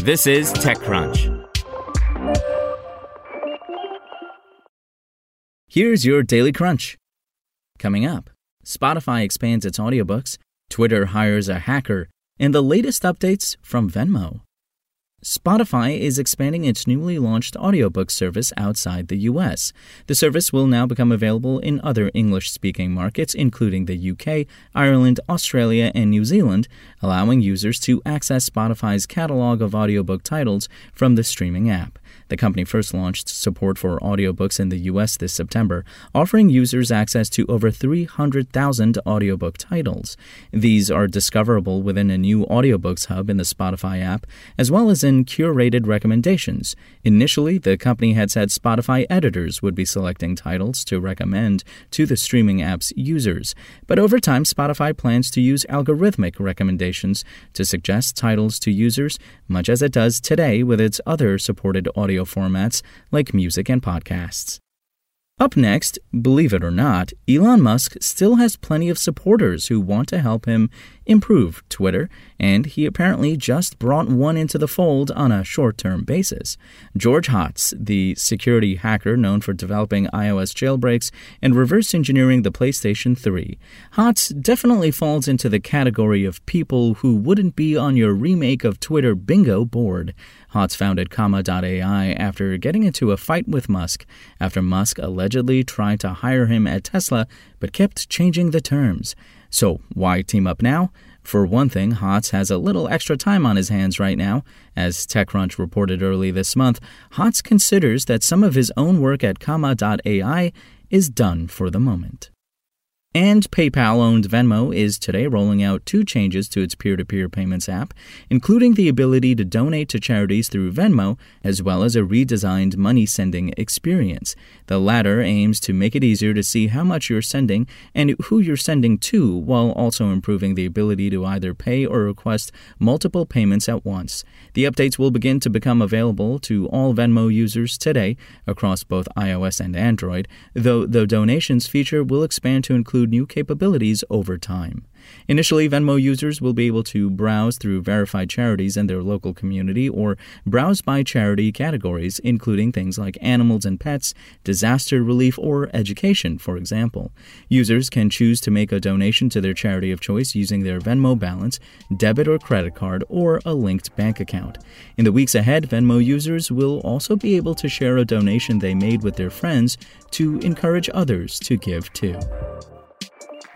This is TechCrunch. Here's your Daily Crunch. Coming up, Spotify expands its audiobooks, Twitter hires a hacker, and the latest updates from Venmo. Spotify is expanding its newly launched audiobook service outside the US. The service will now become available in other English speaking markets, including the UK, Ireland, Australia, and New Zealand, allowing users to access Spotify's catalog of audiobook titles from the streaming app. The company first launched support for audiobooks in the US this September, offering users access to over 300,000 audiobook titles. These are discoverable within a new audiobooks hub in the Spotify app, as well as in curated recommendations. Initially, the company had said Spotify editors would be selecting titles to recommend to the streaming app's users, but over time, Spotify plans to use algorithmic recommendations to suggest titles to users, much as it does today with its other supported audio formats like music and podcasts. Up next, believe it or not, Elon Musk still has plenty of supporters who want to help him improve Twitter, and he apparently just brought one into the fold on a short term basis. George Hotz, the security hacker known for developing iOS jailbreaks and reverse engineering the PlayStation 3. Hotz definitely falls into the category of people who wouldn't be on your remake of Twitter bingo board. Hotz founded Comma.ai after getting into a fight with Musk after Musk allegedly tried to hire him at Tesla but kept changing the terms. So, why team up now? For one thing, Hotz has a little extra time on his hands right now. As TechCrunch reported early this month, Hotz considers that some of his own work at Comma.ai is done for the moment. And PayPal owned Venmo is today rolling out two changes to its peer to peer payments app, including the ability to donate to charities through Venmo, as well as a redesigned money sending experience. The latter aims to make it easier to see how much you're sending and who you're sending to, while also improving the ability to either pay or request multiple payments at once. The updates will begin to become available to all Venmo users today across both iOS and Android, though the donations feature will expand to include new capabilities over time. Initially, Venmo users will be able to browse through verified charities in their local community or browse by charity categories, including things like animals and pets, disaster relief, or education, for example. Users can choose to make a donation to their charity of choice using their Venmo balance, debit or credit card, or a linked bank account. In the weeks ahead, Venmo users will also be able to share a donation they made with their friends to encourage others to give too.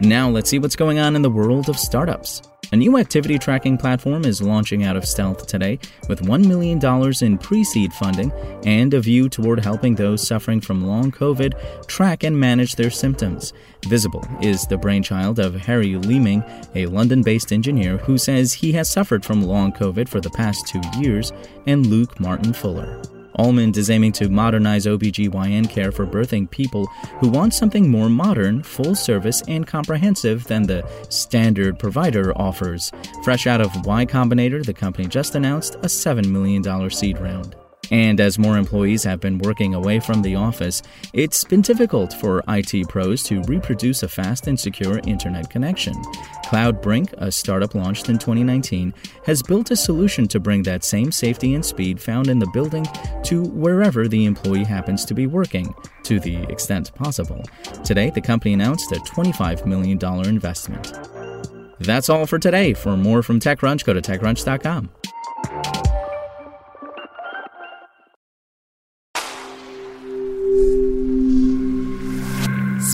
Now, let's see what's going on in the world of startups. A new activity tracking platform is launching out of stealth today with $1 million in pre seed funding and a view toward helping those suffering from long COVID track and manage their symptoms. Visible is the brainchild of Harry Leeming, a London based engineer who says he has suffered from long COVID for the past two years, and Luke Martin Fuller. Almond is aiming to modernize OBGYN care for birthing people who want something more modern, full service, and comprehensive than the standard provider offers. Fresh out of Y Combinator, the company just announced a $7 million seed round. And as more employees have been working away from the office, it's been difficult for IT pros to reproduce a fast and secure internet connection. CloudBrink, a startup launched in 2019, has built a solution to bring that same safety and speed found in the building to wherever the employee happens to be working, to the extent possible. Today, the company announced a $25 million investment. That's all for today. For more from TechCrunch, go to TechCrunch.com.